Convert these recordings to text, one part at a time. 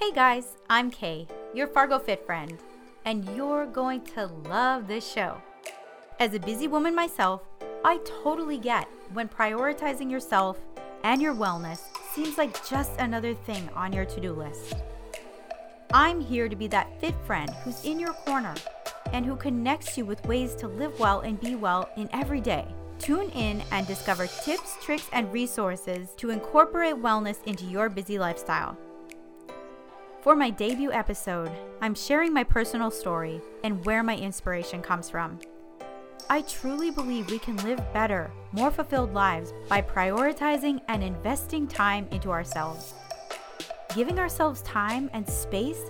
Hey guys, I'm Kay, your Fargo Fit friend, and you're going to love this show. As a busy woman myself, I totally get when prioritizing yourself and your wellness seems like just another thing on your to do list. I'm here to be that fit friend who's in your corner and who connects you with ways to live well and be well in every day. Tune in and discover tips, tricks, and resources to incorporate wellness into your busy lifestyle. For my debut episode, I'm sharing my personal story and where my inspiration comes from. I truly believe we can live better, more fulfilled lives by prioritizing and investing time into ourselves. Giving ourselves time and space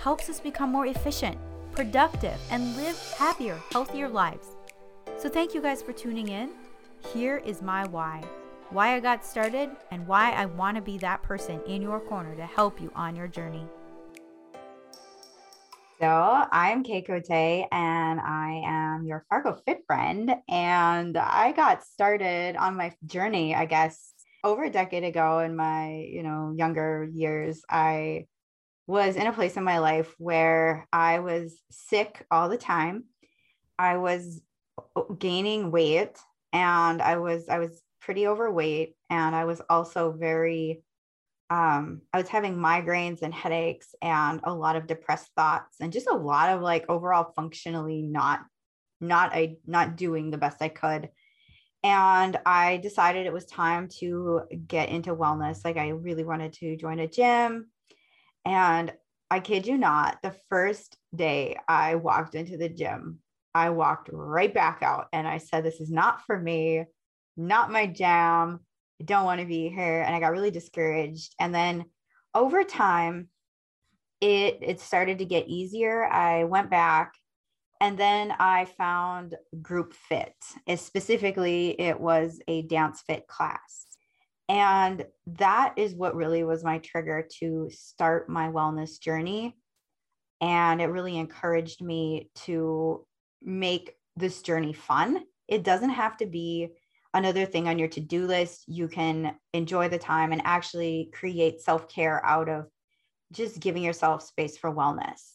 helps us become more efficient, productive, and live happier, healthier lives. So, thank you guys for tuning in. Here is my why why I got started and why I want to be that person in your corner to help you on your journey. So I'm Kay Cote and I am your Fargo Fit friend. And I got started on my journey, I guess, over a decade ago in my, you know, younger years. I was in a place in my life where I was sick all the time. I was gaining weight and I was I was pretty overweight and I was also very um, I was having migraines and headaches and a lot of depressed thoughts and just a lot of like overall functionally not not I not doing the best I could. And I decided it was time to get into wellness. Like I really wanted to join a gym. And I kid you not, the first day I walked into the gym, I walked right back out and I said, This is not for me, not my jam. Don't want to be here. And I got really discouraged. And then over time, it it started to get easier. I went back and then I found group fit. It specifically, it was a dance fit class. And that is what really was my trigger to start my wellness journey. And it really encouraged me to make this journey fun. It doesn't have to be another thing on your to-do list you can enjoy the time and actually create self-care out of just giving yourself space for wellness.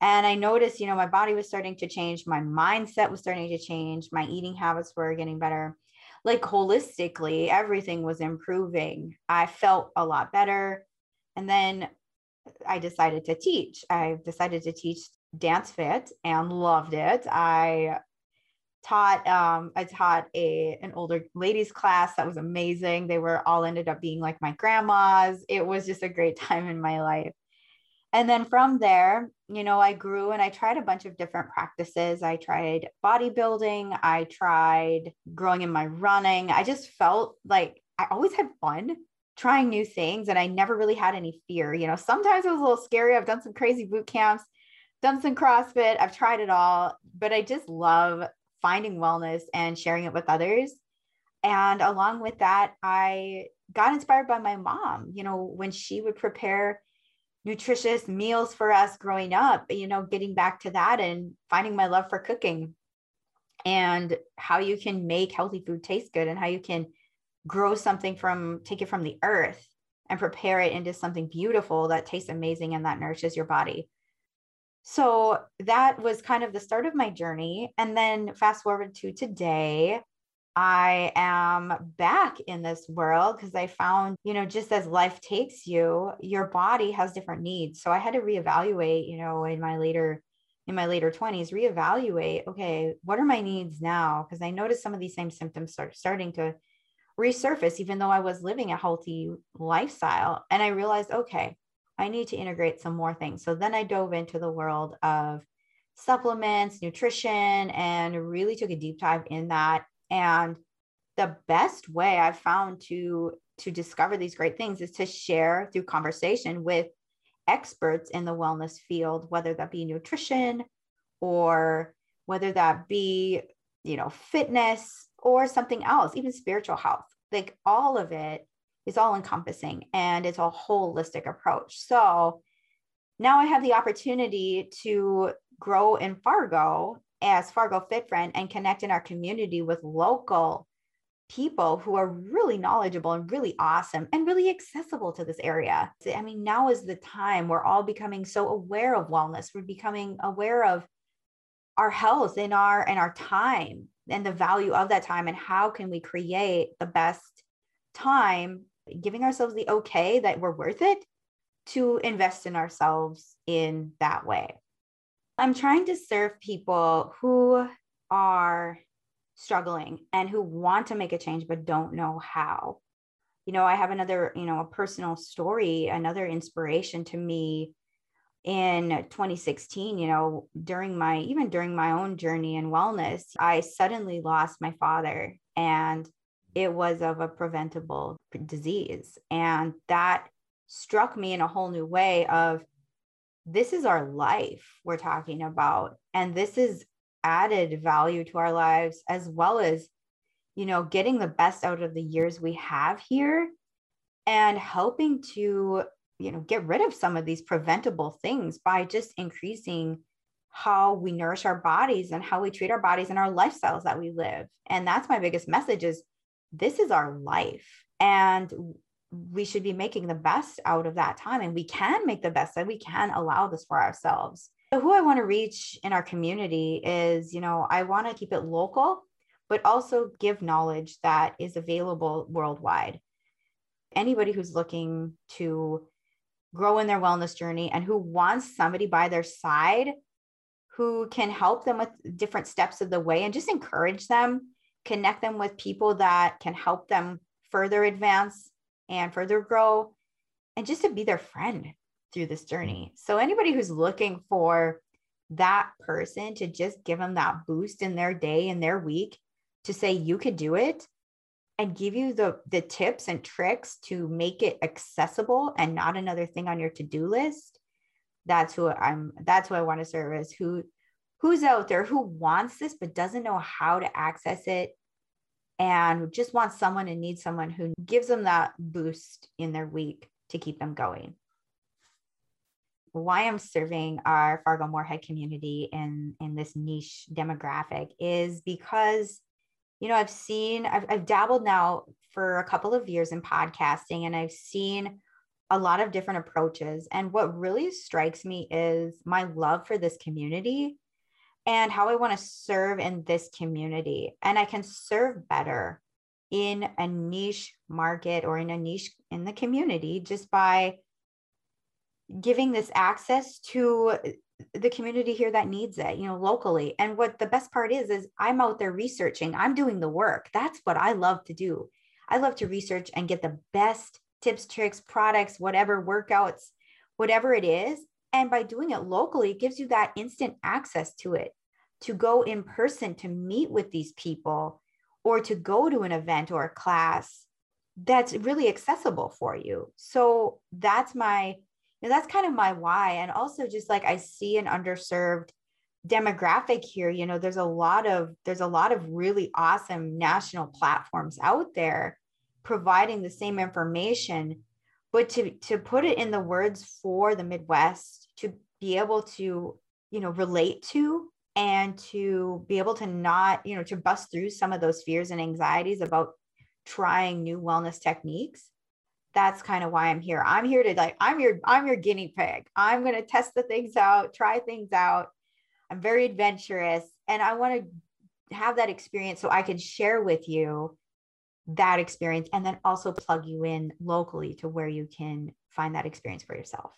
And i noticed you know my body was starting to change my mindset was starting to change my eating habits were getting better. Like holistically everything was improving. I felt a lot better. And then i decided to teach. I decided to teach dance fit and loved it. I taught um, i taught a an older ladies class that was amazing. They were all ended up being like my grandmas. It was just a great time in my life. And then from there you know i grew and i tried a bunch of different practices. I tried bodybuilding. I tried growing in my running. I just felt like i always had fun trying new things and i never really had any fear you know. Sometimes it was a little scary. I've done some crazy boot camps done some CrossFit. I've tried it all, but I just love finding wellness and sharing it with others. And along with that, I got inspired by my mom, you know, when she would prepare nutritious meals for us growing up, you know, getting back to that and finding my love for cooking and how you can make healthy food taste good and how you can grow something from take it from the earth and prepare it into something beautiful that tastes amazing and that nourishes your body. So that was kind of the start of my journey. And then fast forward to today, I am back in this world because I found, you know, just as life takes you, your body has different needs. So I had to reevaluate, you know, in my later in my later 20s, reevaluate, okay, what are my needs now? Because I noticed some of these same symptoms start starting to resurface, even though I was living a healthy lifestyle. And I realized, okay, I need to integrate some more things. So then I dove into the world of supplements, nutrition, and really took a deep dive in that. And the best way I've found to to discover these great things is to share through conversation with experts in the wellness field, whether that be nutrition or whether that be, you know, fitness or something else, even spiritual health. Like all of it is all encompassing and it's a holistic approach. So now I have the opportunity to grow in Fargo as Fargo Fit Friend and connect in our community with local people who are really knowledgeable and really awesome and really accessible to this area. I mean, now is the time we're all becoming so aware of wellness. We're becoming aware of our health and our and our time and the value of that time and how can we create the best time giving ourselves the okay that we're worth it to invest in ourselves in that way. I'm trying to serve people who are struggling and who want to make a change but don't know how. You know, I have another, you know, a personal story, another inspiration to me in 2016, you know, during my even during my own journey in wellness, I suddenly lost my father and it was of a preventable disease. And that struck me in a whole new way of this is our life we're talking about. And this is added value to our lives as well as you know getting the best out of the years we have here and helping to you know get rid of some of these preventable things by just increasing how we nourish our bodies and how we treat our bodies and our lifestyles that we live. And that's my biggest message is this is our life. And we should be making the best out of that time. And we can make the best and we can allow this for ourselves. So who i want to reach in our community is you know i want to keep it local but also give knowledge that is available worldwide. Anybody who's looking to grow in their wellness journey and who wants somebody by their side who can help them with different steps of the way and just encourage them connect them with people that can help them further advance and further grow and just to be their friend through this journey. Mm-hmm. So anybody who's looking for that person to just give them that boost in their day and their week to say you could do it and give you the the tips and tricks to make it accessible and not another thing on your to-do list that's who i'm that's who i want to service who who's out there who wants this but doesn't know how to access it and just wants someone and needs someone who gives them that boost in their week to keep them going. Why I'm serving our Fargo Moorhead community in, in this niche demographic is because, you know, I've seen, I've, I've dabbled now for a couple of years in podcasting and I've seen a lot of different approaches. And what really strikes me is my love for this community and how I want to serve in this community. And I can serve better in a niche market or in a niche in the community just by giving this access to uh, the community here that needs it, you know, locally. And what the best part is, is I'm out there researching, I'm doing the work. That's what I love to do. I love to research and get the best tips, tricks, products, whatever workouts, whatever it is. And by doing it locally, it gives you that instant access to it to go in person to meet with these people or to go to an event or a class that's really accessible for you. So that's my, you know, that's kind of my why. And also just like I see an underserved demographic here, you know, there's a lot of, there's a lot of really awesome national platforms out there providing the same information, but to, to put it in the words for the Midwest, to be able to, you know, relate to and to be able to not, you know, to bust through some of those fears and anxieties about trying new wellness techniques. That's kind of why I'm here. I'm here to like, I'm your, I'm your guinea pig. I'm going to test the things out, try things out. I'm very adventurous and I want to have that experience so I can share with you that experience and then also plug you in locally to where you can find that experience for yourself.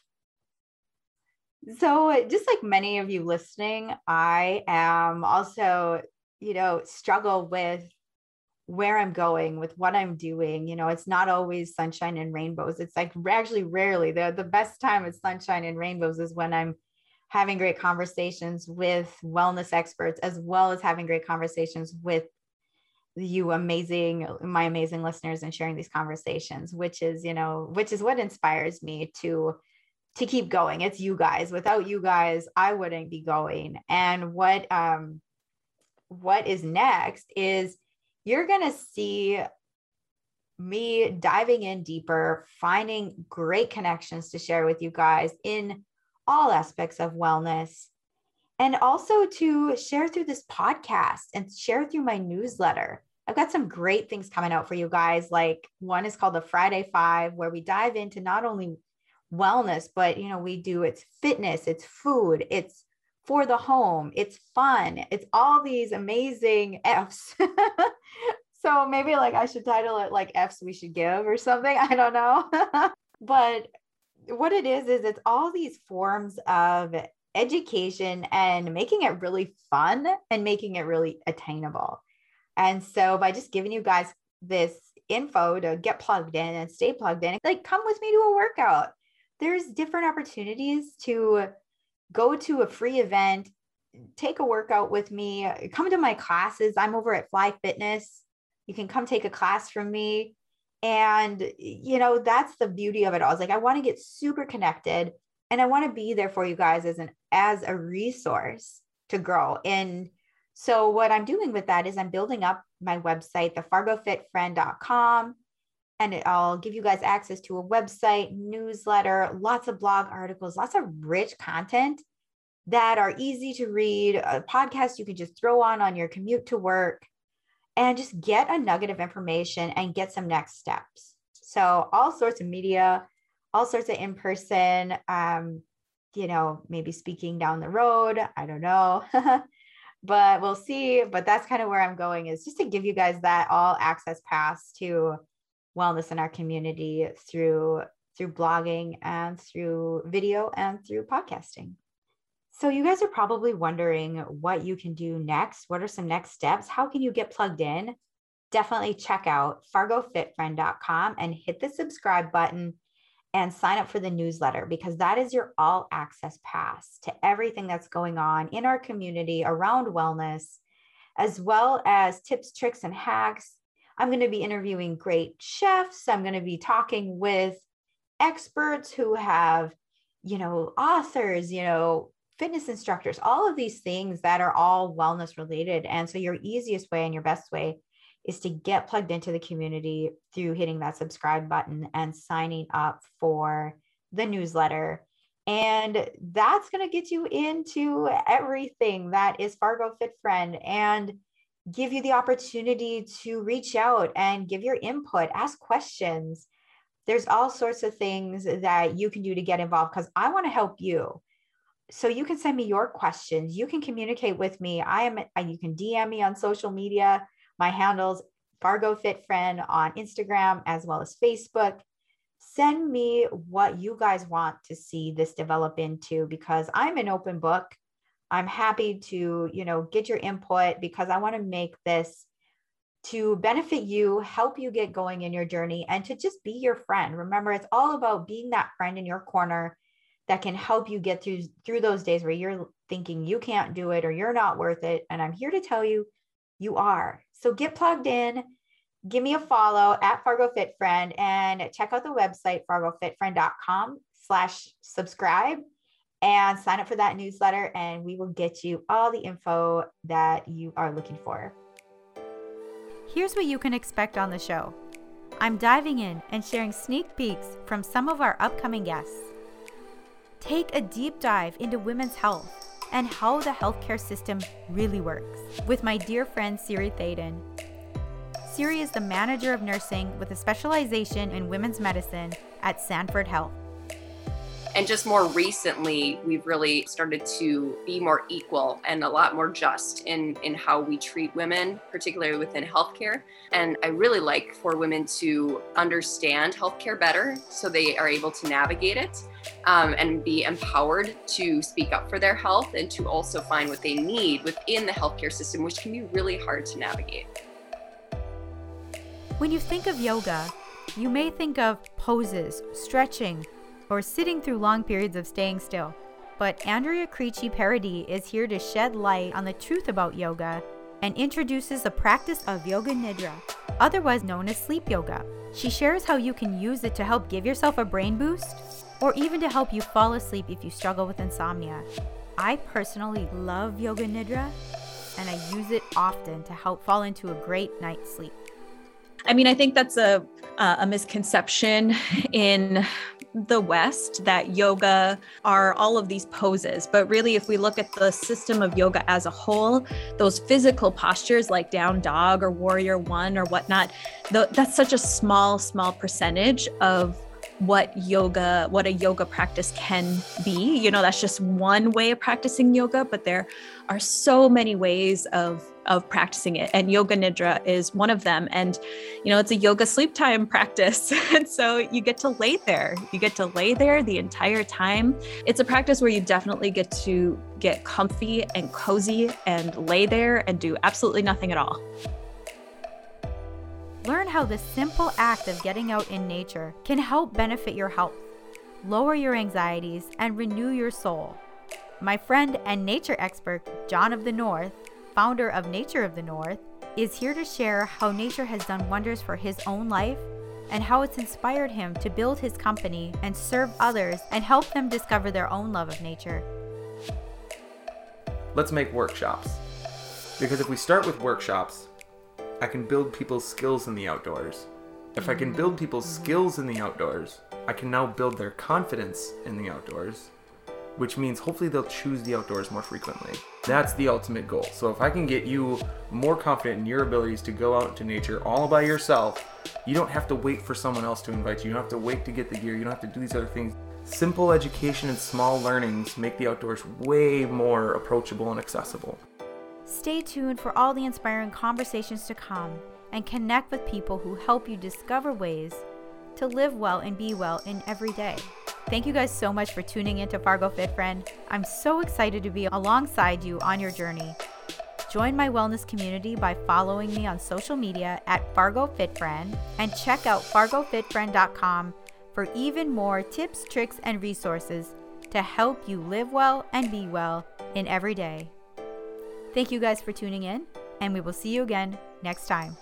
So, just like many of you listening, I am also, you know, struggle with where I'm going, with what I'm doing. You know, it's not always sunshine and rainbows. It's like actually rarely the, the best time is sunshine and rainbows is when I'm having great conversations with wellness experts, as well as having great conversations with you amazing my amazing listeners and sharing these conversations which is you know which is what inspires me to to keep going. It's you guys. Without you guys, I wouldn't be going. And what um what is next is you're going to see me diving in deeper, finding great connections to share with you guys in all aspects of wellness. And also to share through this podcast and share through my newsletter. I've got some great things coming out for you guys. Like one is called the Friday Five, where we dive into not only wellness, but you know, we do it's fitness, it's food, it's for the home, it's fun, it's all these amazing F's. so maybe like I should title it like F's we should give or something. I don't know. but what it is, is it's all these forms of education and making it really fun and making it really attainable. And so by just giving you guys this info to get plugged in and stay plugged in, like come with me to a workout. There's different opportunities to go to a free event, take a workout with me, come to my classes. I'm over at Fly Fitness. You can come take a class from me. And, you know, that's the beauty of it all. It's like, I want to get super connected and I want to be there for you guys as an, as a resource to grow. And so what I'm doing with that is I'm building up my website, the and I'll give you guys access to a website, newsletter, lots of blog articles, lots of rich content that are easy to read, a podcast you can just throw on on your commute to work and just get a nugget of information and get some next steps. So all sorts of media, all sorts of in person, um, you know, maybe speaking down the road. I don't know. but we'll see. But that's kind of where I'm going is just to give you guys that all access pass to wellness in our community through through blogging and through video and through podcasting. So you guys are probably wondering what you can do next. What are some next steps? How can you get plugged in? Definitely check out fargofitfriend.com and hit the subscribe button and sign up for the newsletter because that is your all access pass to everything that's going on in our community around wellness, as well as tips, tricks, and hacks. I'm going to be interviewing great chefs. I'm going to be talking with experts who have, you know, authors, you know, fitness instructors, all of these things that are all wellness related. And so, your easiest way and your best way is to get plugged into the community through hitting that subscribe button and signing up for the newsletter. And that's going to get you into everything that is Fargo Fit Friend and give you the opportunity to reach out and give your input, ask questions. There's all sorts of things that you can do to get involved because I want to help you. So you can send me your questions. You can communicate with me. I am and you can DM me on social media. My handles Fargo Fit Friend on Instagram as well as Facebook. Send me what you guys want to see this develop into because I'm an open book. I'm happy to, you know, get your input because I want to make this to benefit you, help you get going in your journey and to just be your friend. Remember, it's all about being that friend in your corner that can help you get through through those days where you're thinking you can't do it or you're not worth it and I'm here to tell you you are. So get plugged in, give me a follow at Fargo Fit Friend and check out the website fargofitfriend.com slash subscribe and sign up for that newsletter and we will get you all the info that you are looking for. Here's what you can expect on the show. I'm diving in and sharing sneak peeks from some of our upcoming guests. Take a deep dive into women's health and how the healthcare system really works with my dear friend Siri Thaden. Siri is the manager of nursing with a specialization in women's medicine at Sanford Health. And just more recently, we've really started to be more equal and a lot more just in, in how we treat women, particularly within healthcare. And I really like for women to understand healthcare better so they are able to navigate it um, and be empowered to speak up for their health and to also find what they need within the healthcare system, which can be really hard to navigate. When you think of yoga, you may think of poses, stretching, or sitting through long periods of staying still. But Andrea Creechy Paradis is here to shed light on the truth about yoga and introduces the practice of Yoga Nidra, otherwise known as sleep yoga. She shares how you can use it to help give yourself a brain boost or even to help you fall asleep if you struggle with insomnia. I personally love Yoga Nidra and I use it often to help fall into a great night's sleep. I mean, I think that's a uh, a misconception in the West that yoga are all of these poses. But really, if we look at the system of yoga as a whole, those physical postures like down dog or warrior one or whatnot, that's such a small, small percentage of what yoga what a yoga practice can be you know that's just one way of practicing yoga but there are so many ways of of practicing it. And yoga nidra is one of them. And you know it's a yoga sleep time practice. And so you get to lay there. You get to lay there the entire time. It's a practice where you definitely get to get comfy and cozy and lay there and do absolutely nothing at all. Learn how the simple act of getting out in nature can help benefit your health, lower your anxieties, and renew your soul. My friend and nature expert, John of the North, founder of Nature of the North, is here to share how nature has done wonders for his own life and how it's inspired him to build his company and serve others and help them discover their own love of nature. Let's make workshops. Because if we start with workshops, I can build people's skills in the outdoors. If I can build people's mm-hmm. skills in the outdoors, I can now build their confidence in the outdoors, which means hopefully they'll choose the outdoors more frequently. That's the ultimate goal. So if I can get you more confident in your abilities to go out into nature all by yourself, you don't have to wait for someone else to invite you. You don't have to wait to get the gear. You don't have to do these other things. Simple education and small learnings make the outdoors way more approachable and accessible. Stay tuned for all the inspiring conversations to come and connect with people who help you discover ways to live well and be well in every day. Thank you guys so much for tuning in to Fargo Fit Friend. I'm so excited to be alongside you on your journey. Join my wellness community by following me on social media at Fargo Fit Friend and check out fargofitfriend.com for even more tips, tricks, and resources to help you live well and be well in every day. Thank you guys for tuning in, and we will see you again next time.